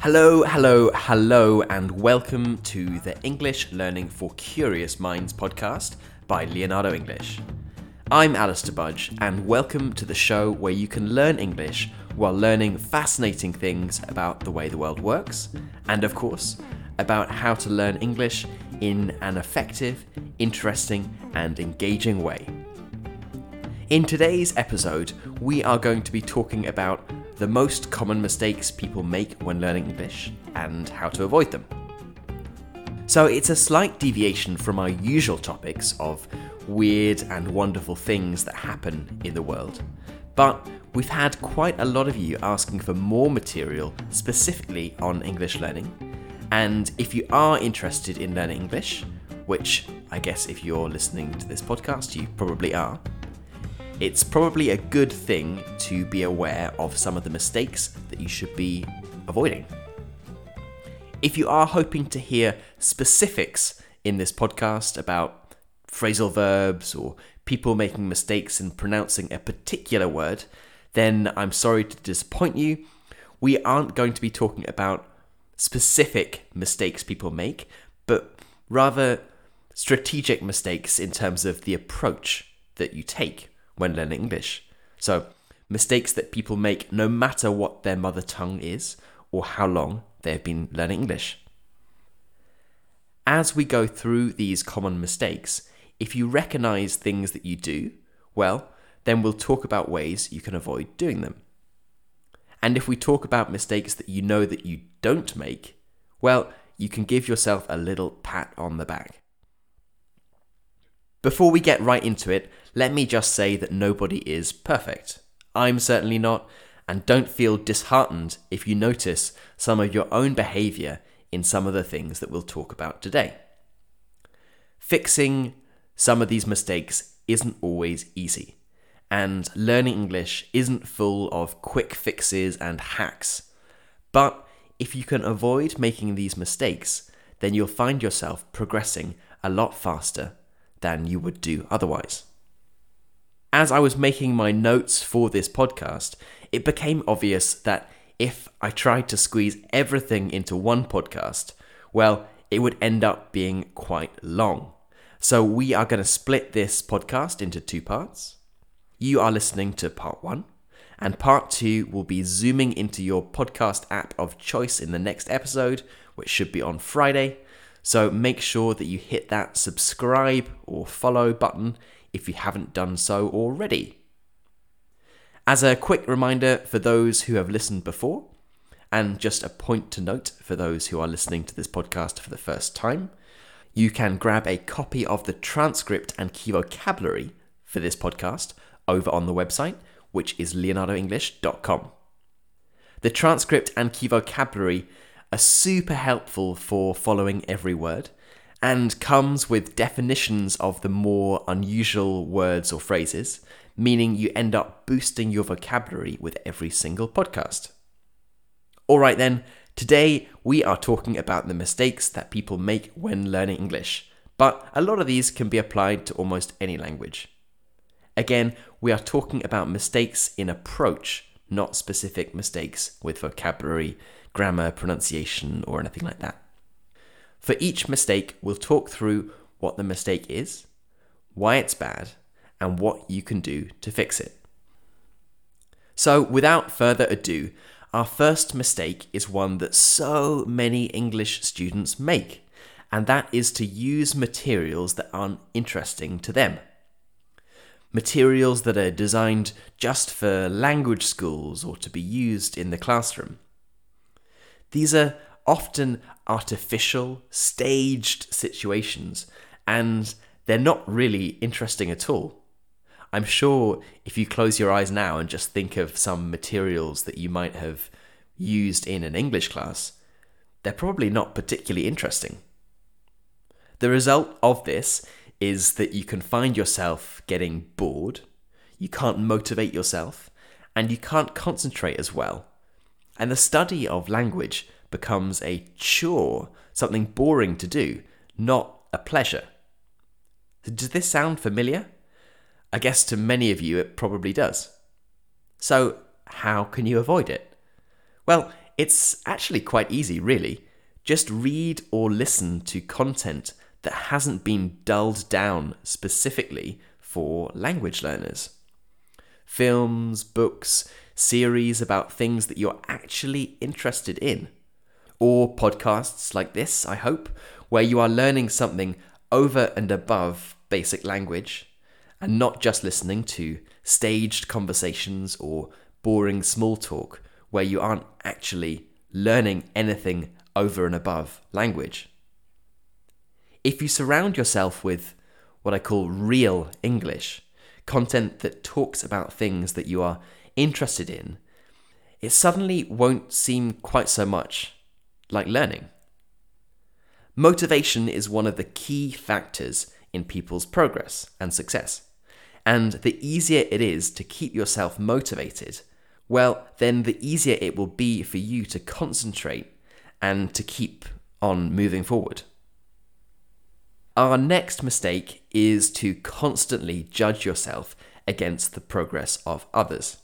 Hello, hello, hello, and welcome to the English Learning for Curious Minds podcast by Leonardo English. I'm Alastair Budge, and welcome to the show where you can learn English while learning fascinating things about the way the world works, and of course, about how to learn English in an effective, interesting, and engaging way. In today's episode, we are going to be talking about the most common mistakes people make when learning English and how to avoid them. So, it's a slight deviation from our usual topics of weird and wonderful things that happen in the world, but we've had quite a lot of you asking for more material specifically on English learning. And if you are interested in learning English, which I guess if you're listening to this podcast, you probably are, it's probably a good thing to be aware of some of the mistakes that you should be avoiding. If you are hoping to hear specifics in this podcast about phrasal verbs or people making mistakes in pronouncing a particular word, then I'm sorry to disappoint you. We aren't going to be talking about specific mistakes people make, but rather strategic mistakes in terms of the approach that you take when learning English. So, mistakes that people make no matter what their mother tongue is or how long they have been learning English. As we go through these common mistakes, if you recognize things that you do, well, then we'll talk about ways you can avoid doing them. And if we talk about mistakes that you know that you don't make, well, you can give yourself a little pat on the back. Before we get right into it, let me just say that nobody is perfect. I'm certainly not, and don't feel disheartened if you notice some of your own behaviour in some of the things that we'll talk about today. Fixing some of these mistakes isn't always easy, and learning English isn't full of quick fixes and hacks. But if you can avoid making these mistakes, then you'll find yourself progressing a lot faster than you would do otherwise. As I was making my notes for this podcast, it became obvious that if I tried to squeeze everything into one podcast, well, it would end up being quite long. So we are going to split this podcast into two parts. You are listening to part one, and part two will be zooming into your podcast app of choice in the next episode, which should be on Friday. So make sure that you hit that subscribe or follow button if you haven't done so already. As a quick reminder for those who have listened before, and just a point to note for those who are listening to this podcast for the first time, you can grab a copy of the transcript and key vocabulary for this podcast over on the website, which is leonardoenglish.com. The transcript and key vocabulary are super helpful for following every word and comes with definitions of the more unusual words or phrases, meaning you end up boosting your vocabulary with every single podcast. All right, then, today we are talking about the mistakes that people make when learning English, but a lot of these can be applied to almost any language. Again, we are talking about mistakes in approach, not specific mistakes with vocabulary grammar, pronunciation, or anything like that. For each mistake, we'll talk through what the mistake is, why it's bad, and what you can do to fix it. So, without further ado, our first mistake is one that so many English students make, and that is to use materials that aren't interesting to them. Materials that are designed just for language schools or to be used in the classroom. These are often artificial, staged situations, and they're not really interesting at all. I'm sure if you close your eyes now and just think of some materials that you might have used in an English class, they're probably not particularly interesting. The result of this is that you can find yourself getting bored, you can't motivate yourself, and you can't concentrate as well and the study of language becomes a chore, something boring to do, not a pleasure. Does this sound familiar? I guess to many of you it probably does. So, how can you avoid it? Well, it's actually quite easy, really. Just read or listen to content that hasn't been dulled down specifically for language learners. Films, books, series about things that you're actually interested in. Or podcasts like this, I hope, where you are learning something over and above basic language and not just listening to staged conversations or boring small talk where you aren't actually learning anything over and above language. If you surround yourself with what I call real English, content that talks about things that you are interested in, it suddenly won't seem quite so much like learning. Motivation is one of the key factors in people's progress and success. And the easier it is to keep yourself motivated, well, then the easier it will be for you to concentrate and to keep on moving forward. Our next mistake is to constantly judge yourself against the progress of others.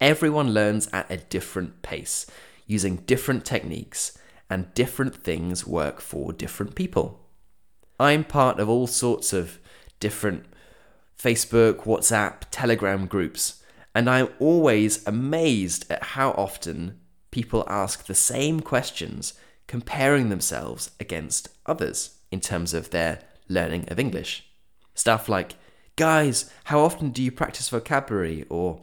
Everyone learns at a different pace, using different techniques, and different things work for different people. I'm part of all sorts of different Facebook, WhatsApp, Telegram groups, and I'm always amazed at how often people ask the same questions, comparing themselves against others in terms of their learning of English. Stuff like, Guys, how often do you practice vocabulary? Or,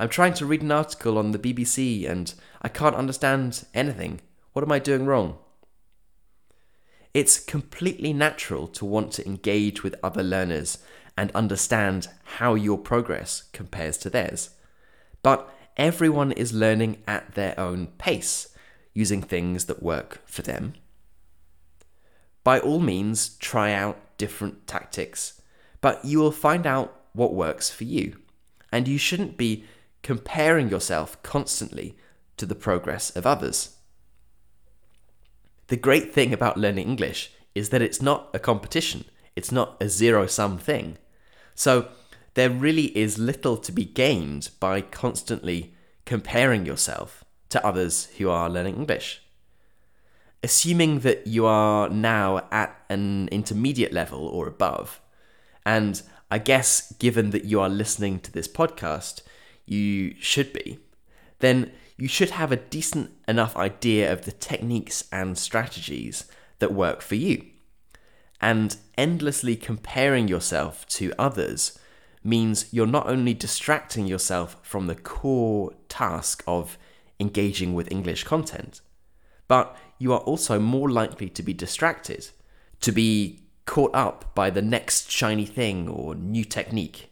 I'm trying to read an article on the BBC and I can't understand anything. What am I doing wrong? It's completely natural to want to engage with other learners and understand how your progress compares to theirs. But everyone is learning at their own pace, using things that work for them. By all means, try out different tactics, but you will find out what works for you. And you shouldn't be comparing yourself constantly to the progress of others. The great thing about learning English is that it's not a competition, it's not a zero sum thing. So there really is little to be gained by constantly comparing yourself to others who are learning English. Assuming that you are now at an intermediate level or above, and I guess given that you are listening to this podcast, you should be, then you should have a decent enough idea of the techniques and strategies that work for you. And endlessly comparing yourself to others means you're not only distracting yourself from the core task of engaging with English content, but you are also more likely to be distracted, to be caught up by the next shiny thing or new technique.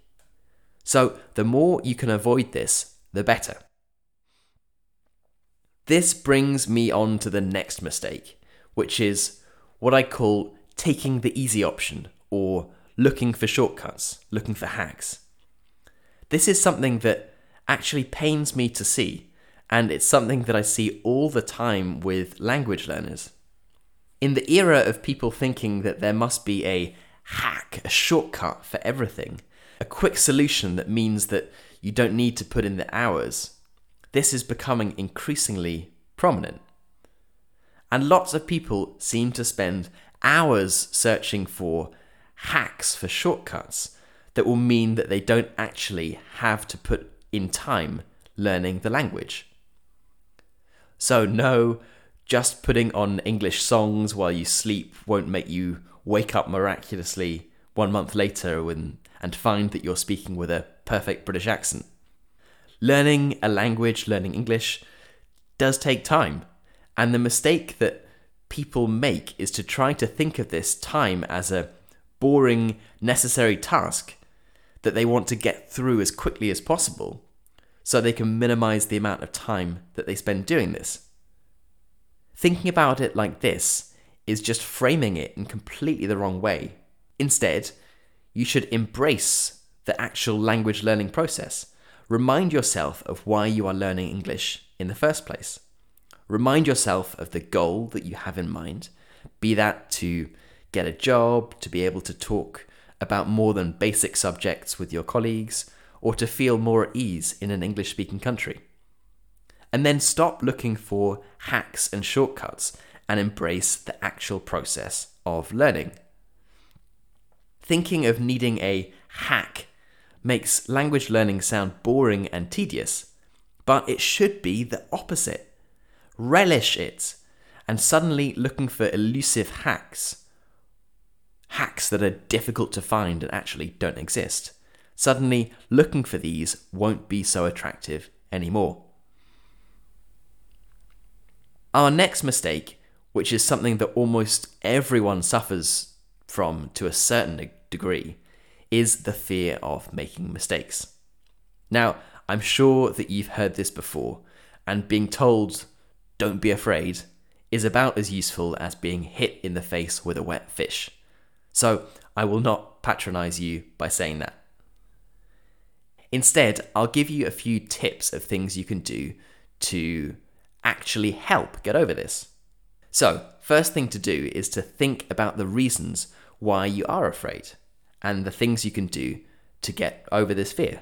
So, the more you can avoid this, the better. This brings me on to the next mistake, which is what I call taking the easy option or looking for shortcuts, looking for hacks. This is something that actually pains me to see, and it's something that I see all the time with language learners. In the era of people thinking that there must be a hack, a shortcut for everything, a quick solution that means that you don't need to put in the hours, this is becoming increasingly prominent. And lots of people seem to spend hours searching for hacks for shortcuts that will mean that they don't actually have to put in time learning the language. So, no, just putting on English songs while you sleep won't make you wake up miraculously one month later when, and find that you're speaking with a perfect British accent. Learning a language, learning English, does take time. And the mistake that people make is to try to think of this time as a boring, necessary task that they want to get through as quickly as possible so they can minimize the amount of time that they spend doing this. Thinking about it like this is just framing it in completely the wrong way. Instead, you should embrace the actual language learning process Remind yourself of why you are learning English in the first place. Remind yourself of the goal that you have in mind, be that to get a job, to be able to talk about more than basic subjects with your colleagues, or to feel more at ease in an English speaking country. and then stop looking for hacks and shortcuts and embrace the actual process of learning. Thinking of needing a hack makes language learning sound boring and tedious, but it should be the opposite. Relish it, and suddenly looking for elusive hacks, hacks that are difficult to find and actually don't exist. Suddenly, looking for these won't be so attractive anymore. Our next mistake, which is something that almost everyone suffers from to a certain degree, is the fear of making mistakes. Now, I'm sure that you've heard this before, and being told, don't be afraid, is about as useful as being hit in the face with a wet fish. So, I will not patronize you by saying that. Instead, I'll give you a few tips of things you can do to actually help get over this. So, first thing to do is to think about the reasons why you are afraid and the things you can do to get over this fear.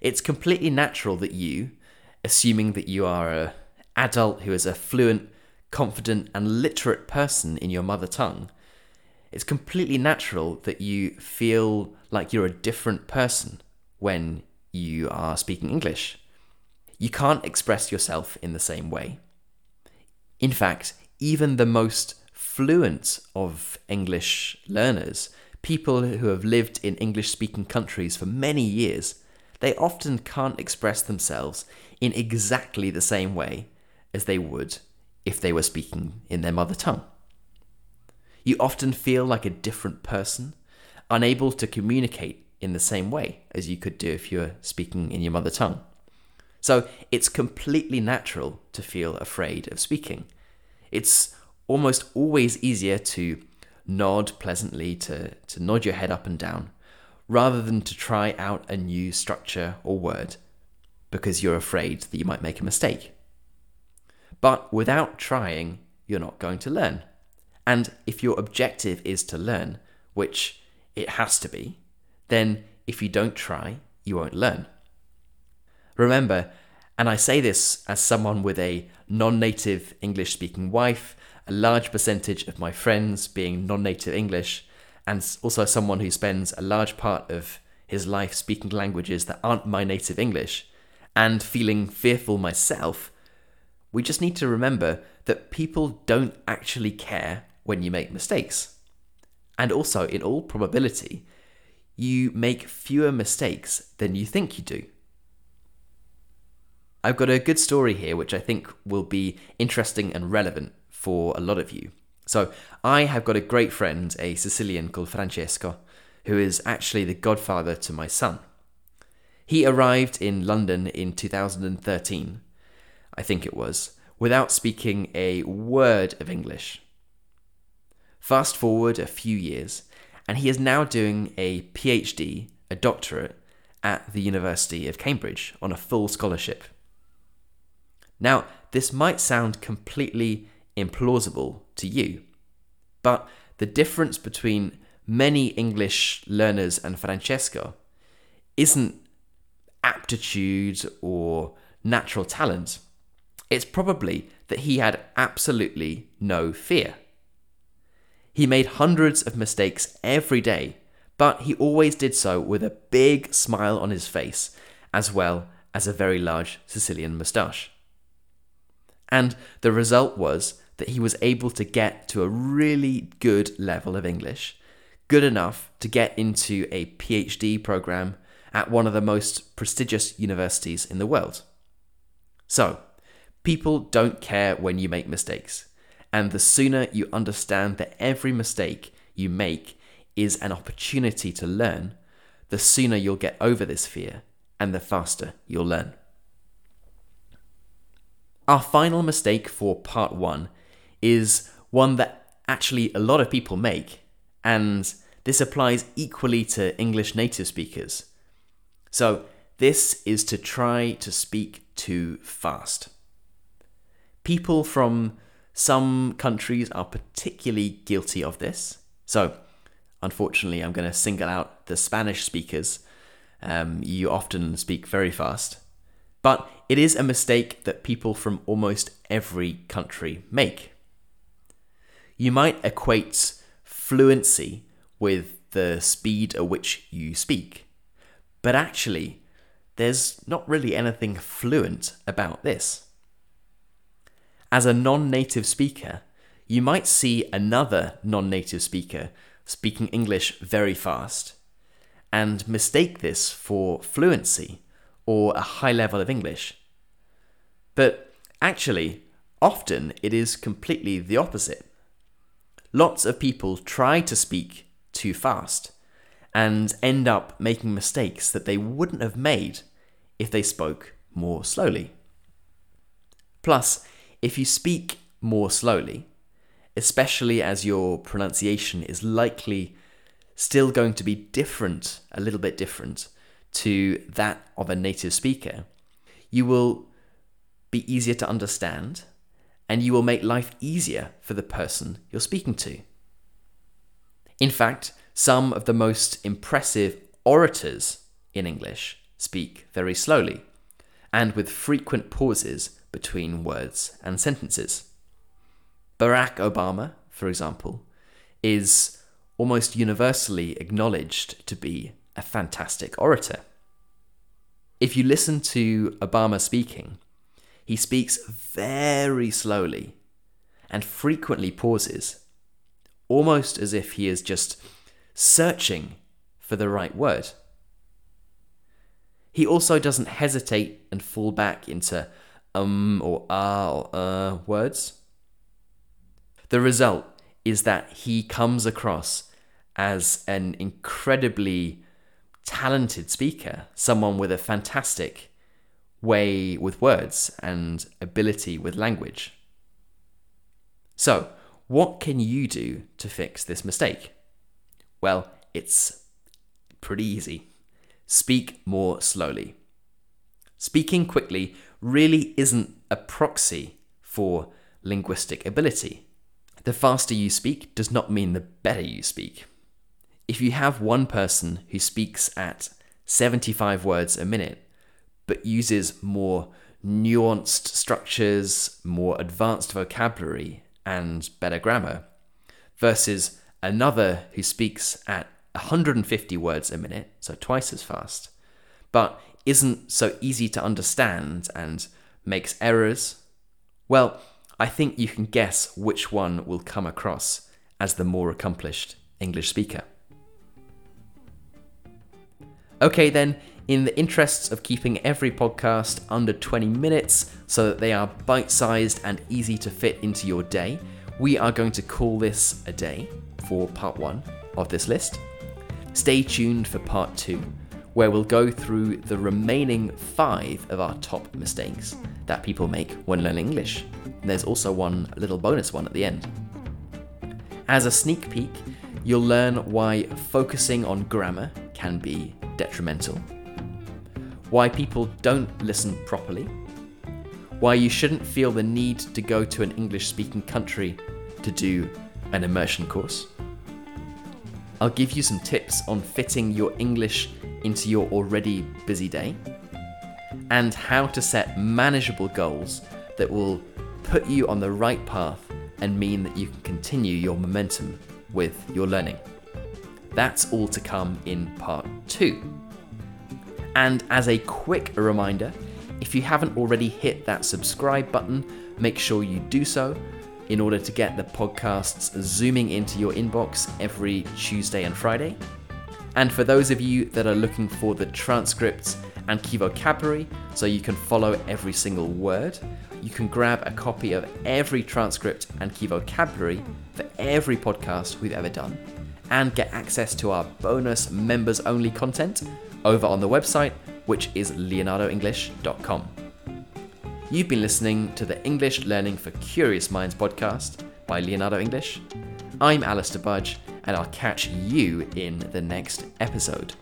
It's completely natural that you, assuming that you are an adult who is a fluent, confident, and literate person in your mother tongue, it's completely natural that you feel like you're a different person when you are speaking English. You can't express yourself in the same way. In fact, even the most fluent of English learners people who have lived in English speaking countries for many years, they often can't express themselves in exactly the same way as they would if they were speaking in their mother tongue. You often feel like a different person, unable to communicate in the same way as you could do if you were speaking in your mother tongue. So it's completely natural to feel afraid of speaking. It's almost always easier to nod pleasantly, to, to nod your head up and down, rather than to try out a new structure or word because you're afraid that you might make a mistake. But without trying, you're not going to learn. And if your objective is to learn, which it has to be, then if you don't try, you won't learn. Remember, and I say this as someone with a non native English speaking wife a large percentage of my friends being non native English, and also someone who spends a large part of his life speaking languages that aren't my native English, and feeling fearful myself, we just need to remember that people don't actually care when you make mistakes. And also, in all probability, you make fewer mistakes than you think you do. I've got a good story here which I think will be interesting and relevant for a lot of you. So, I have got a great friend, a Sicilian called Francesco, who is actually the godfather to my son. He arrived in London in 2013, I think it was, without speaking a word of English. Fast forward a few years, and he is now doing a PhD, a doctorate, at the University of Cambridge on a full scholarship. Now, this might sound completely implausible to you. But the difference between many English learners and Francesco isn't aptitude or natural talent. It's probably that he had absolutely no fear. He made hundreds of mistakes every day, but he always did so with a big smile on his face, as well as a very large Sicilian moustache. And the result was that he was able to get to a really good level of English, good enough to get into a PhD program at one of the most prestigious universities in the world. So, people don't care when you make mistakes, and the sooner you understand that every mistake you make is an opportunity to learn, the sooner you'll get over this fear and the faster you'll learn. Our final mistake for part one is one that actually a lot of people make, and this applies equally to English native speakers. So, this is to try to speak too fast. People from some countries are particularly guilty of this. So, unfortunately, I'm going to single out the Spanish speakers. Um, you often speak very fast. But it is a mistake that people from almost every country make. You might equate fluency with the speed at which you speak, but actually, there's not really anything fluent about this. As a non native speaker, you might see another non native speaker speaking English very fast and mistake this for fluency or a high level of English. But actually, often it is completely the opposite. Lots of people try to speak too fast and end up making mistakes that they wouldn't have made if they spoke more slowly. Plus, if you speak more slowly, especially as your pronunciation is likely still going to be different, a little bit different to that of a native speaker, you will be easier to understand and you will make life easier for the person you're speaking to. In fact, some of the most impressive orators in English speak very slowly and with frequent pauses between words and sentences. Barack Obama, for example, is almost universally acknowledged to be a fantastic orator. If you listen to Obama speaking, he speaks very slowly and frequently pauses, almost as if he is just searching for the right word. He also doesn't hesitate and fall back into um or ah or uh words. The result is that he comes across as an incredibly talented speaker, someone with a fantastic way with words and ability with language. So, what can you do to fix this mistake? Well, it's pretty easy. Speak more slowly. Speaking quickly really isn't a proxy for linguistic ability. The faster you speak does not mean the better you speak. If you have one person who speaks at 75 words a minute, but uses more nuanced structures, more advanced vocabulary, and better grammar, versus another who speaks at 150 words a minute, so twice as fast, but isn't so easy to understand and makes errors, well, I think you can guess which one will come across as the more accomplished English speaker. Okay, then, in the interests of keeping every podcast under 20 minutes so that they are bite sized and easy to fit into your day, we are going to call this a day for part one of this list. Stay tuned for part two, where we'll go through the remaining five of our top mistakes that people make when learning English. And there's also one little bonus one at the end. As a sneak peek, you'll learn why focusing on grammar can be detrimental, why people don't listen properly, why you shouldn't feel the need to go to an English speaking country to do an immersion course. I'll give you some tips on fitting your English into your already busy day, and how to set manageable goals that will put you on the right path and mean that you can continue your momentum with your learning. That's all to come in part two. And as a quick reminder, if you haven't already hit that subscribe button, make sure you do so in order to get the podcasts zooming into your inbox every Tuesday and Friday. And for those of you that are looking for the transcripts and key vocabulary so you can follow every single word, you can grab a copy of every transcript and key vocabulary for every podcast we've ever done and get access to our bonus members only content over on the website, which is leonardoenglish.com. You've been listening to the English Learning for Curious Minds podcast by Leonardo English. I'm Alastair Budge, and I'll catch you in the next episode.